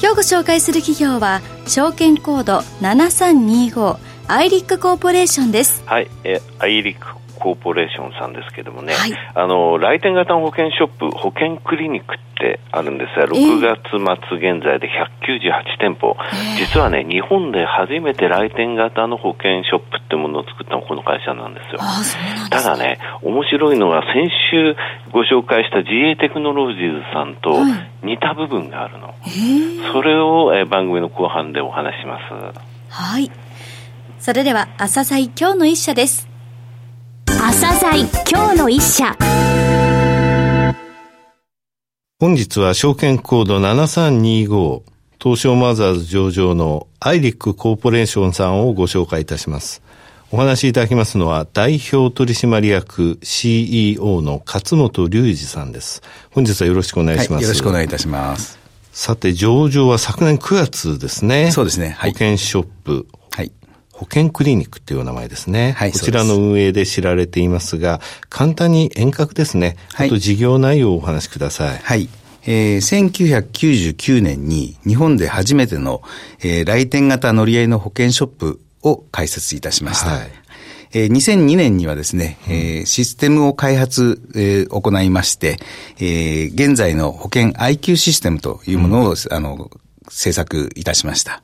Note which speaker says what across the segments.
Speaker 1: 今日ご紹介する企業は証券コード7325アイリックコーポレーションです。
Speaker 2: はいえアイリックコーポレーションさんですけどもね、はい、あの来店型の保険ショップ保険クリニックってあるんですが6月末現在で198店舗、えー、実はね日本で初めて来店型の保険ショップってものを作ったのはこの会社なんですよ。ただね面白いのが先週ご紹介した GA テクノロジーズさんと似た部分があるの、はい、それを、え番組の後半でお話します。
Speaker 1: はい。それでは朝鮮今日の一社です
Speaker 3: 朝鮮今日の一社
Speaker 4: 本日は証券コード7325東証マザーズ上場のアイリックコーポレーションさんをご紹介いたします。お話しいただきますのは代表取締役 CEO の勝本隆二さんです。本日はよろしくお願いします。はい、
Speaker 5: よろしくお願いいたします。
Speaker 4: さて、上場は昨年9月ですね。
Speaker 5: そうですね。
Speaker 4: はい、保険ショップ。はい。保険クリニックっていう名前ですね。はい。こちらの運営で知られていますが、簡単に遠隔ですね。はい。あと事業内容をお話しください。
Speaker 5: はい。えー、1999年に日本で初めての、えー、来店型乗り合いの保険ショップを開設いたしました。はい。えー、2002年にはですね、えー、システムを開発、えー、行いまして、えー、現在の保険 IQ システムというものを、うん、あの、制作いたしました。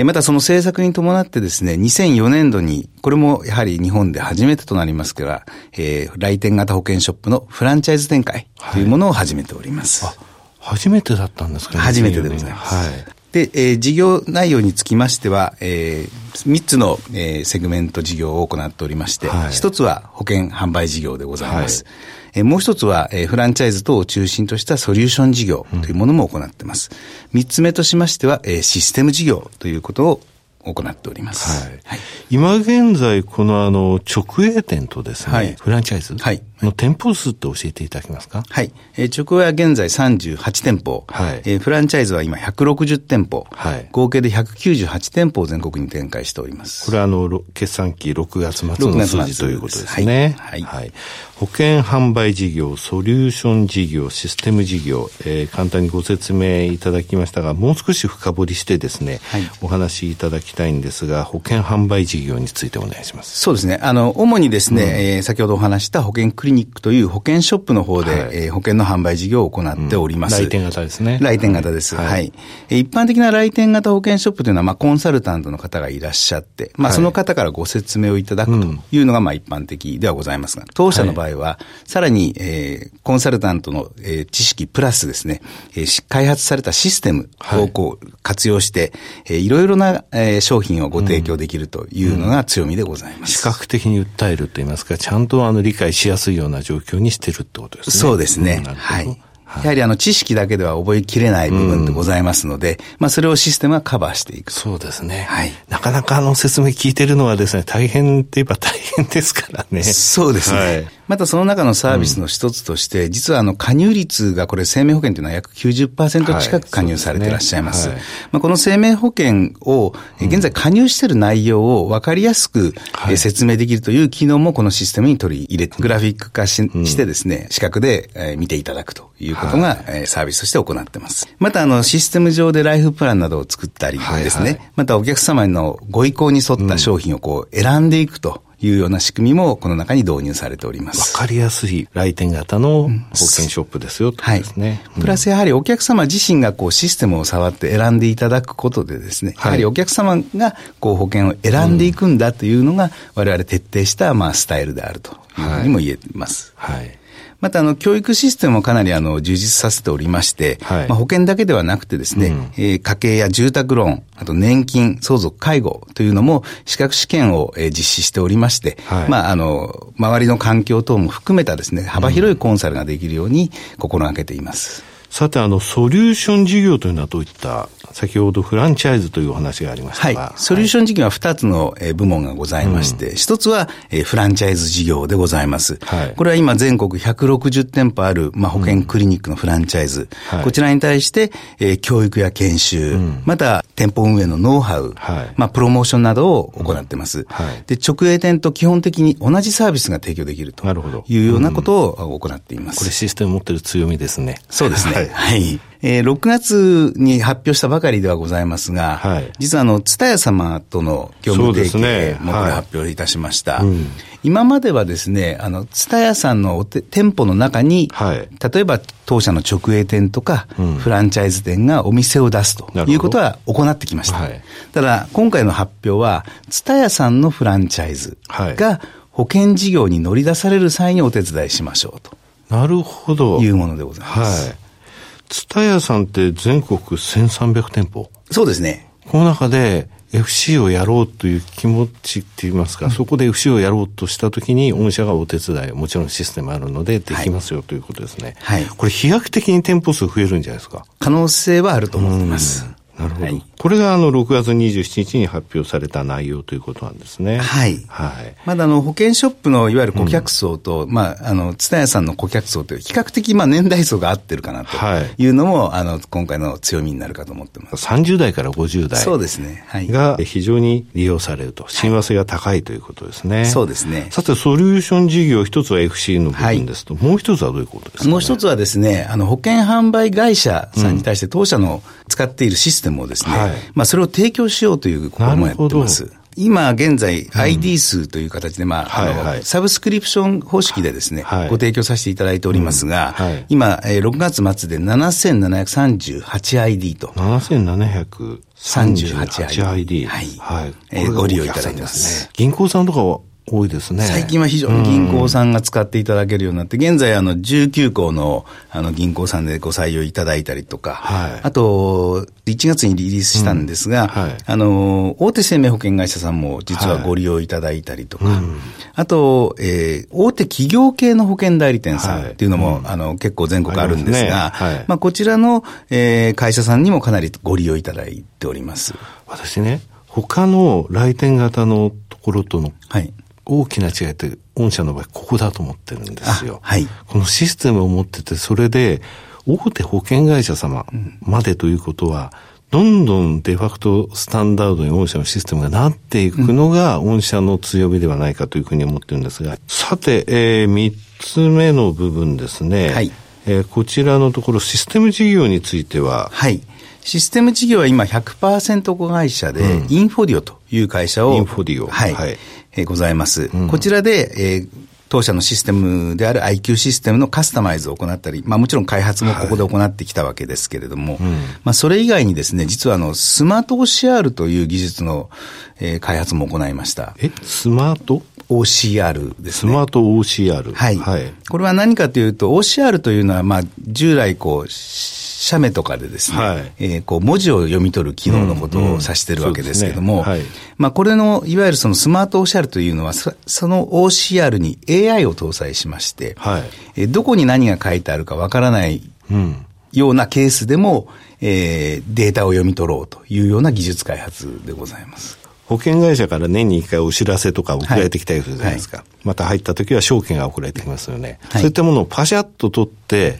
Speaker 5: えまたその政策に伴ってですね、2004年度に、これもやはり日本で初めてとなりますから、えー、来店型保険ショップのフランチャイズ展開というものを始めております。はい、
Speaker 4: 初めてだったんですか？ね。
Speaker 5: 初めてでございます。はい。で、えー、事業内容につきましては、えー、3つの、えー、セグメント事業を行っておりまして、はい、1つは保険販売事業でございます。はいえもう一つは、えフランチャイズ等を中心としたソリューション事業というものも行っています。三、うん、つ目としましては、えシステム事業ということを行っております。はい。
Speaker 4: はい、今現在、このあの、直営店とですね、はい、フランチャイズ？はい。の店舗数って教えていただけますか？
Speaker 5: はい。えー、直営は現在38店舗。はい。えー、フランチャイズは今160店舗。はい。合計で198店舗を全国に展開しております。
Speaker 4: これはあの、決算期6月末の数字ということですね。はい。はい。保険販売事業、ソリューション事業、システム事業、えー、簡単にご説明いただきましたが、もう少し深掘りしてですね、はい、お話しいただきたいんですが、保険販売事業についてお願いします。
Speaker 5: そうですね。あの、主にですね、うん、えー、先ほどお話した保険クリニックという保険ショップの方で、はい、えー、保険の販売事業を行っております。
Speaker 4: うん、来店型ですね。
Speaker 5: 来店型です。はい。はい、一般的な来店型保険ショップというのは、まあ、コンサルタントの方がいらっしゃって、まあ、その方からご説明をいただくというのが、まあ、一般的ではございますが、当社の場合は、さららに、えー、コンサルタントの、えー、知識プラスですね、えー、開発されたシステムをこう活用して、はい、えー、いろいろな、えー、商品をご提供できるというのが強みでございます。
Speaker 4: 視覚的に訴えると言いますか、ちゃんとあの理解しやすいような状況にしてるってことですね。
Speaker 5: そうですね。はい。やはりあの知識だけでは覚えきれない部分でございますので、うん、まあそれをシステムはカバーしていく。
Speaker 4: そうですね。はい。なかなかあの説明聞いてるのはですね、大変って言えば大変ですからね。
Speaker 5: そうですね。はいまたその中のサービスの一つとして、うん、実はあの加入率がこれ生命保険というのは約90%近く加入されていらっしゃいます。はいすねはい、まあ、この生命保険を、現在加入している内容を分かりやすく、うん、説明できるという機能もこのシステムに取り入れて、グラフィック化ししてですね、視覚で見ていただくということが、はい、サービスとして行っています。またあのシステム上でライフプランなどを作ったりですね、はいはい、またお客様のご意向に沿った商品をこう選んでいくと。いうような仕組みもこの中に導入されております。
Speaker 4: わかりやすい来店型の保険ショップですよ、はい。ね。
Speaker 5: プラスやはりお客様自身がこうシステムを触って選んでいただくことでですね、やはりお客様がこう保険を選んでいくんだというのが我々徹底したまあスタイルであるというふうにも言えます。はい、はいまた、あの、教育システムもかなり、あの、充実させておりまして、はい、まあ、保険だけではなくてですね、うん、えー、家計や住宅ローン、あと年金、相続、介護というのも、資格試験を、えー、実施しておりまして、はい、まあ、あの、周りの環境等も含めたですね、幅広いコンサルができるように心がけています。
Speaker 4: さて、あの、ソリューション事業というのはどういった先ほどフランチャイズというお話がありましたが。
Speaker 5: はい。ソリューション事業は2つの部門がございまして、一、うん、つはフランチャイズ事業でございます。はい。これは今全国160店舗ある、まあ、保険クリニックのフランチャイズ。うん、こちらに対して、えー、教育や研修、うん、また店舗運営のノウハウ、はい、まあ、プロモーションなどを行ってます。はい。で、直営店と基本的に同じサービスが提供できるというようなことを行っています。
Speaker 4: これシステム持ってる強みですね。
Speaker 5: そうですね。はい。はいえー、6月に発表したばかりではございますが、はい、実はあの、ツタヤ様との業務提携もこれ発表いたしました。はいうん、今まではですね、あの、ツタヤさんの店舗の中に、はい、例えば当社の直営店とか、うん、フランチャイズ店がお店を出すということは行ってきました。ただ、今回の発表は、ツタヤさんのフランチャイズが保険事業に乗り出される際にお手伝いしましょうと。
Speaker 4: なるほど。
Speaker 5: いうものでございます。はい
Speaker 4: ツタヤさんって全国1300店舗
Speaker 5: そうですね。
Speaker 4: この中で FC をやろうという気持ちって言いますか、うん、そこで FC をやろうとしたときに、御社がお手伝い、もちろんシステムあるのでできますよということですね。はい。これ飛躍的に店舗数増えるんじゃないですか
Speaker 5: 可能性はあると思います。
Speaker 4: なるほど。はい、これがあの6月27日に発表された内容ということなんですね。
Speaker 5: はい。はい。まだあの保険ショップのいわゆる顧客層と、うん、まあ、あの、津田屋さんの顧客層という比較的まあ年代層が合ってるかなというのも、はい、あの、今回の強みになるかと思ってます。
Speaker 4: 30代から50代。
Speaker 5: そうですね。
Speaker 4: はい。が非常に利用されると。親和性が高いということですね。はい、
Speaker 5: そうですね。
Speaker 4: さて、ソリューション事業、一つは FC の部分ですと、はい、もう一つはどういうことですか、ね、
Speaker 5: もう一つはですね、あの、保険販売会社さんに対して当社の使っているシステムをですね、はいまあ、それを提供しようという試みもやってます。今現在、ID 数という形で、まあ、あの、サブスクリプション方式でですね、ご提供させていただいておりますが、今、えー、6月末で 7738ID と。
Speaker 4: 7738ID。
Speaker 5: はい。はい。えー、ご利用いただいてます。
Speaker 4: 銀行さんとかは多いですね。
Speaker 5: 最近は非常に銀行さんが使っていただけるようになって、現在あの19校のあの銀行さんでご採用いただいたりとか、はい、あと1月にリリースしたんですが、うん。はい、あの大手生命保険会社さんも実はご利用いただいたりとか、はいうん、あと、えー、大手企業系の保険代理店さんっていうのも、うん、あの結構全国あるんですが、まね、まあ、こちらの、えー、会社さんにもかなりご利用いただいております。
Speaker 4: 私ね、他の来店型のところとの、はい大きな違いって、御社の場合、ここだと思ってるんですよ。はい。このシステムを持ってて、それで、大手保険会社様までということは、どんどんデファクトスタンダードに御社のシステムがなっていくのが、御社の強みではないかというふうに思ってるんですが、さて、えー、3つ目の部分ですね。はい。えー、こちらのところ、システム事業については、
Speaker 5: はい。システム事業は今100%子会社で、うん、インフォディオという会社を、
Speaker 4: インフォディオ。
Speaker 5: はい。はい、えー、ございます。うん、こちらで、えー、当社のシステムである IQ システムのカスタマイズを行ったり、まあもちろん開発もここで行ってきたわけですけれども、はいうん、まあそれ以外にですね、実はあの、スマート OCR という技術の、えー、開発も行いました。
Speaker 4: え？スマート
Speaker 5: ？OCR です
Speaker 4: ね。スマート OCR。
Speaker 5: はい。はい。これは何かというと、OCR というのは、まあ、従来こう、写メとかでですね、はい、えー、こう文字を読み取る機能のことを指しているわけですけれども、まあこれの、いわゆるそのスマート OCR というのは、その OCR に AI を搭載しまして、はい、えー、どこに何が書いてあるかわからないようなケースでも、えー、データを読み取ろうというような技術開発でございます。
Speaker 4: 保険会社から年に1回お知らせとか送られてきたりするじゃないですか。はいはい、また入った時は証券が送られてきますよね。はい、そういったものをパシャッと取って、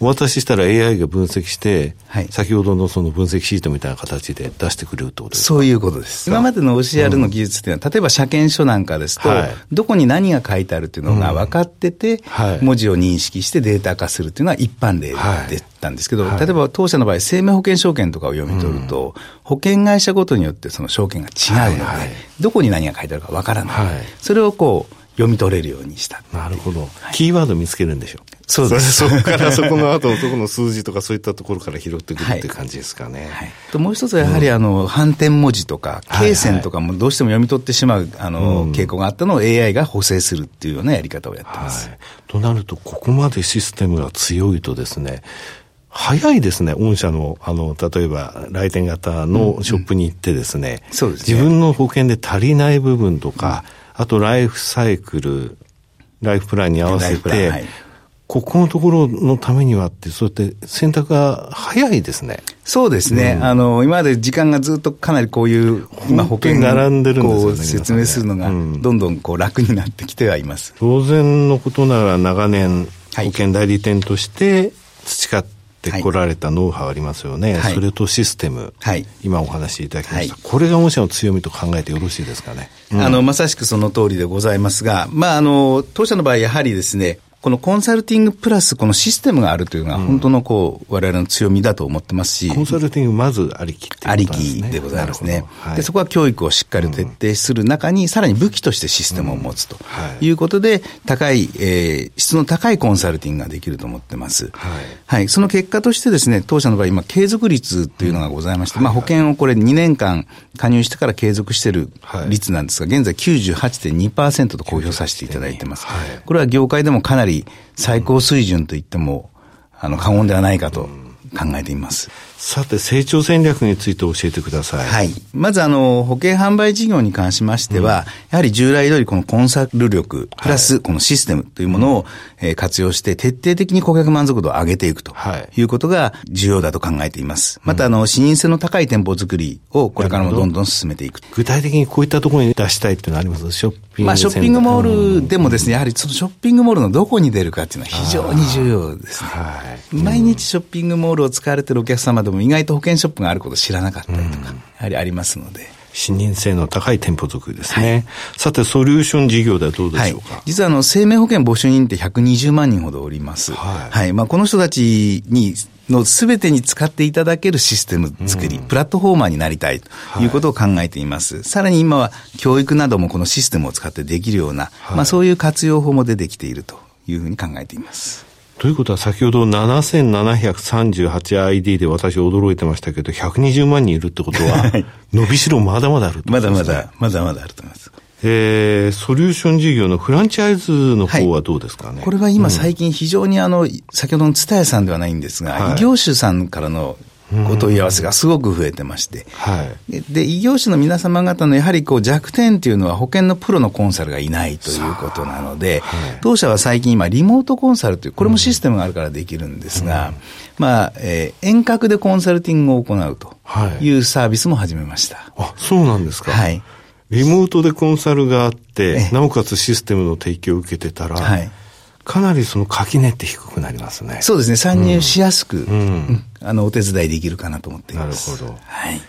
Speaker 4: お渡ししたら AI が分析して、はい、先ほどのその分析シートみたいな形で出してくれるってことですか？
Speaker 5: そういうことです。今までの OCR の技術っていうのは、うん、例えば車検証なんかですと、はい、どこに何が書いてあるっていうのが分かってて、うんはい、文字を認識してデータ化するっていうのは一般例でったんですけど、例えば当社の場合、生命保険証券とかを読み取ると、うん、保険会社ごとによってその証券が違うので、どこに何が書いてあるか分からない。それをこう、読み取れるようにした。
Speaker 4: なるほど。キーワード見つけるんでしょう。
Speaker 5: そうです。
Speaker 4: そこからそこの後、そこの数字とかそういったところから拾ってくるっていう感じですかね。はい。
Speaker 5: ともう一つはやはり、あの、反転文字とか、罫線とかもどうしても読み取ってしまう、あの、傾向があったのを AI が補正するっていうようなやり方をやってます。はい、
Speaker 4: となると、ここまでシステムが強いとですね、早いですね、御社の、あの、例えば、来店型のショップに行ってですね、うんうん、そうですね。自分の保険で足りない部分とか、うん、あとライフサイクル、ライフプランに合わせて、ここのところのためにはって、そうやって選択が早いですね。
Speaker 5: そうですね。うん、あの、今まで時間がずっとかなりこういう、
Speaker 4: 今保険が並んでるんですよ
Speaker 5: ね。説明するのが、どんどんこう楽になってきてはいます。
Speaker 4: 当然のことながら長年、保険代理店として培ってこられたノウハウありますよね。はい、それとシステム。はい、今お話しいただきました。はい、これが御社の強みと考えてよろしいですかね。
Speaker 5: うん、あの、まさしくその通りでございますが、まあ、あの、当社の場合、やはりですね、このコンサルティングプラスこのシステムがあるというのが本当のこう、我々の強みだと思ってますし。
Speaker 4: コンサルティングまずありきって
Speaker 5: ありきでございますね。はい、でそこは教育をしっかり徹底する中に、さらに武器としてシステムを持つということで、高い、えー、質の高いコンサルティングができると思ってます。はい。はい、その結果としてですね、当社の場合今継続率というのがございまして、まあ保険をこれ2年間加入してから継続している率なんですが、現在98.2%と公表させていただいてます。これは業界でもかなり最高水準といっても、あの、過言ではないかと考えています。
Speaker 4: さて、成長戦略について教えてください。
Speaker 5: はい。まず、あの、保険販売事業に関しましては、うん、やはり従来通りこのコンサル力、プラスこのシステムというものを、え活用して、徹底的に顧客満足度を上げていくということが重要だと考えています。また、あの、視認性の高い店舗作りをこれからもどんどん進めていく。
Speaker 4: 具体的にこういったところに出したいっていうのはあります？ショッピング
Speaker 5: まあ、ショッピングモールでもですね、やはりそのショッピングモールのどこに出るかっていうのは非常に重要ですね。はい、毎日ショッピングモールを使われているお客様でも意外と保険ショップがあることを知らなかったりとか、やはりありますので。
Speaker 4: 視認性の高い店舗作りですね。はい、さて、ソリューション事業ではどうでしょうか、はい、
Speaker 5: 実は、あの、生命保険募集人って120万人ほどおります。はい。はい。まあ、この人たちに、のすべてに使っていただけるシステム作り、うん、プラットフォーマーになりたいということを考えています。はい、さらに今は教育などもこのシステムを使ってできるような、はい、まあそういう活用法も出てきているというふうに考えています。
Speaker 4: ということは先ほど 7738ID で私驚いてましたけど、120万人いるってことは、伸びしろまだまだある
Speaker 5: まだまだ、まだまだあると思います。
Speaker 4: えー、ソリューション事業のフランチャイズの方はどうですかね、はい、
Speaker 5: これは今最近非常にあの、先ほどの蔦屋さんではないんですが、はい、異業種さんからのお問い合わせがすごく増えてまして、はい、で異業種の皆様方のやはりこう弱点っていうのは保険のプロのコンサルがいないということなので、はい、当社は最近今リモートコンサルというこれもシステムがあるからできるんですが、うん、まあ、えー、遠隔でコンサルティングを行うというサービスも始めました。
Speaker 4: あ、そうなんですか。はい。リモートでコンサルがあって、なおかつシステムの提供を受けてたら、はい、かなりその垣根って低くなりますね。
Speaker 5: そうですね。参入しやすく、うん、あの、お手伝いできるかなと思っています。
Speaker 4: なるほど。はい。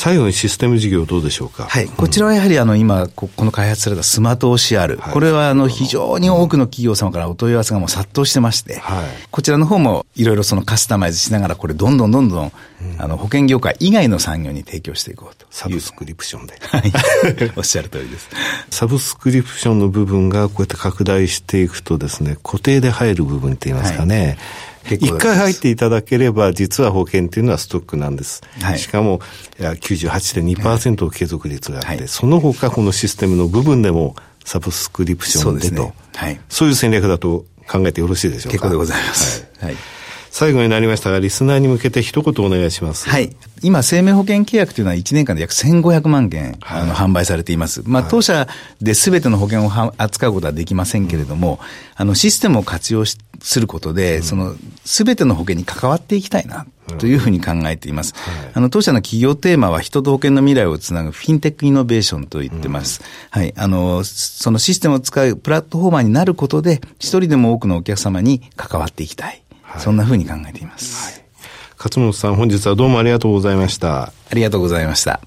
Speaker 4: 最後にシステム事業どうでしょうか？
Speaker 5: はい。こちらはやはりあの今、この開発されたスマート OCR、はい、これはあの非常に多くの企業様からお問い合わせがもう殺到してまして、はい、こちらの方もいろいろそのカスタマイズしながら、これどんどんどんどん、あの保険業界以外の産業に提供していこうと。
Speaker 4: サブスクリプションで。
Speaker 5: はい。おっしゃる通りです。
Speaker 4: サブスクリプションの部分がこうやって拡大していくとですね、固定で入る部分って言いますかね、はい一回入っていただければ、実は保険っていうのはストックなんです。はい、しかも、98.2%継続率があって、はい、その他このシステムの部分でもサブスクリプションでと、そう、ねはい、そういう戦略だと考えてよろしいでしょうか。
Speaker 5: 結構でございます。はい
Speaker 4: 最後になりましたが、リスナーに向けて一言お願いします。
Speaker 5: はい。今、生命保険契約というのは1年間で約1500万件、はい、あの販売されています。まあ、当社で全ての保険を扱うことはできませんけれども、あの、システムを活用することで、うん、その、全ての保険に関わっていきたいな。というふうに考えています。はい、あの、当社の企業テーマは人と保険の未来をつなぐフィンテックイノベーションと言ってます。うん、はい。あの、そのシステムを使うプラットフォーマーになることで、一人でも多くのお客様に関わっていきたい。そんなふうに考えています。はい、
Speaker 4: 勝本さん、本日はどうもありがとうございました。
Speaker 5: ありがとうございました。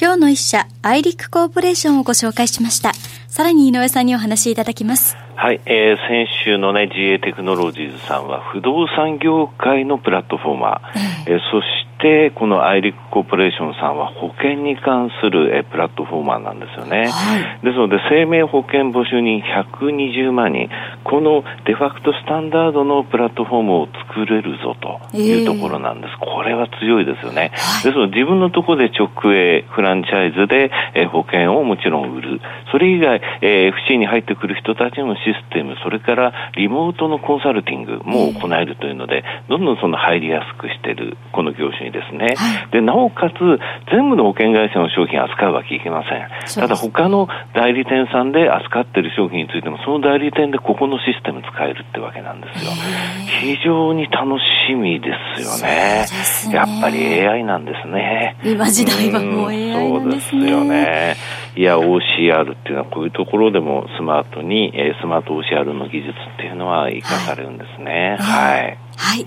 Speaker 1: 今日の一社、アイリックコーポレーションをご紹介しました。さらに井上さんにお話しいただきます。
Speaker 2: はい、えー、先週のね、GA テクノロジーズさんは不動産業界のプラットフォーマー、えー、そしてこのアイリックコーポレーションさんは保険に関する、えー、プラットフォーマーなんですよね、はい、ですので生命保険募集人120万人。このデファクトスタンダードのプラットフォームを作れるぞというところなんです、えー、これは強いですよね、はい、ですので自分のところで直営フランチャイズで、えー、保険をもちろん売る。それ以外、えー、FC に入ってくる人たちのシステム、それからリモートのコンサルティングも行えるというので、どんどんその入りやすくしている、この業種にですね、はい、で、なおかつ、全部の保険会社の商品を扱うわけいけません。ただ、他の代理店さんで扱っている商品についても、その代理店でここのシステム使えるってわけなんですよ。非常に楽しみですよね。ねやっぱり AI なんですね。
Speaker 1: 今時代はもう AI なんですね。そうですよね。
Speaker 2: いや、OCR っていうのはこういうところでもスマートに、えー、スマート OCR の技術っていうのは活かされるんですね。はい。はい、
Speaker 1: はい、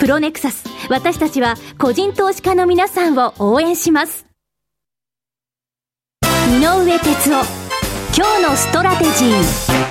Speaker 3: プロネクサス。私たちは個人投資家の皆さんを応援します。井上哲夫。今日のストラテジー。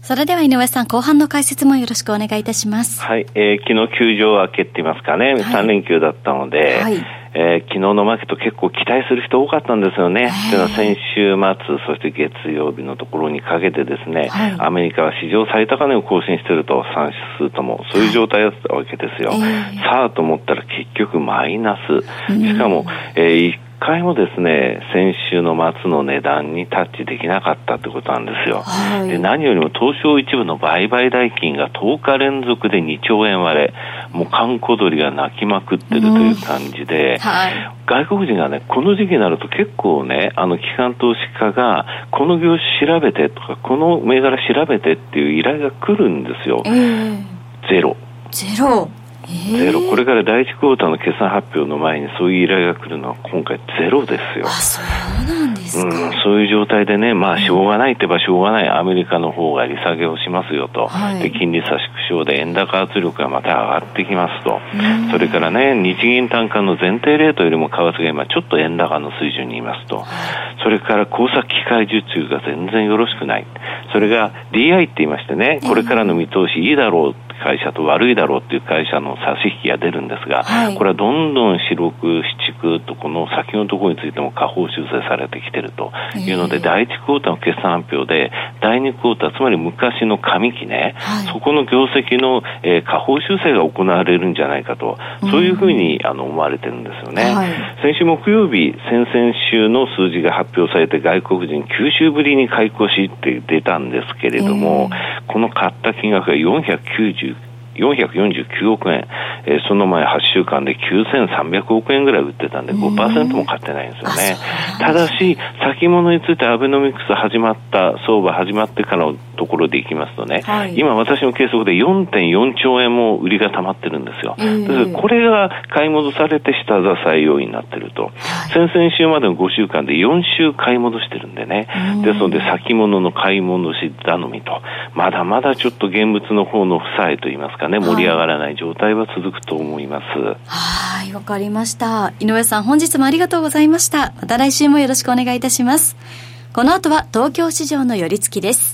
Speaker 1: それでは井上さん、後半の解説もよろしくお願いいたします。
Speaker 2: はい、えー、昨日休場明けって言いますかね、はい、3連休だったので、はい、えー、昨日のマーケット結構期待する人多かったんですよね。というのは先週末、そして月曜日のところにかけてですね、はい、アメリカは史上最高値を更新していると、3指数とも、そういう状態だったわけですよ。はい、さあと思ったら結局マイナス。しかも、えー、回もですね、先週の末の値段にタッチできなかったってことなんですよ。はい、で何よりも東証一部の売買代金が10日連続で2兆円割れ、もう観光鳥が泣きまくってるという感じで、うんはい、外国人がね、この時期になると結構ね、あの機関投資家が、この業種調べてとか、この銘柄調べてっていう依頼が来るんですよ。えー、ゼロ。
Speaker 1: ゼロ。
Speaker 2: ゼロ、これから第一クォーターの決算発表の前にそういう依頼が来るのは今回ゼロですよ。あ、
Speaker 1: そうなん
Speaker 2: そういう状態でね、まあ、しょうがないって言えばしょうがない、アメリカの方が利下げをしますよと、はい、で金利差縮小で円高圧力がまた上がってきますと、それからね、日銀単価の前提レートよりも為替が今ちょっと円高の水準にいますと、それから工作機械受注が全然よろしくない。それが DI って言いましてね、これからの見通しいいだろう会社と悪いだろうっていう会社の差し引きが出るんですが、はい、これはどんどん白く、七区とこの先のところについても下方修正されてきてるというので、えー、第1クォーターの決算発表で、第2クォーター、つまり昔の上期ね、はい、そこの業績の、えー、下方修正が行われるんじゃないかと、そういうふうに、あの思われてるんですよね。はい、先週木曜日、先々週の数字が発表されて、外国人9週ぶりに買い越しって出たんですけれども、えー、この買った金額が490 449億円、えー、その前8週間で9300億円ぐらい売ってたんで5%も買ってないんですよね。ただし、先物についてアベノミクス始まった、相場始まってからのところでいきますとね、はい、今私の計測で4.4兆円も売りが溜まってるんですよ。えー、これが買い戻されて下支え要因になってると。はい、先々週までの5週間で4週買い戻してるんでね。ですので先物の買い戻し頼みと、まだまだちょっと現物の方の負債といいますかかね、盛り上がらない状態は続くと思います。
Speaker 1: はい、わかりました。井上さん、本日もありがとうございました。また来週もよろしくお願いいたします。この後は東京市場の寄り付きです。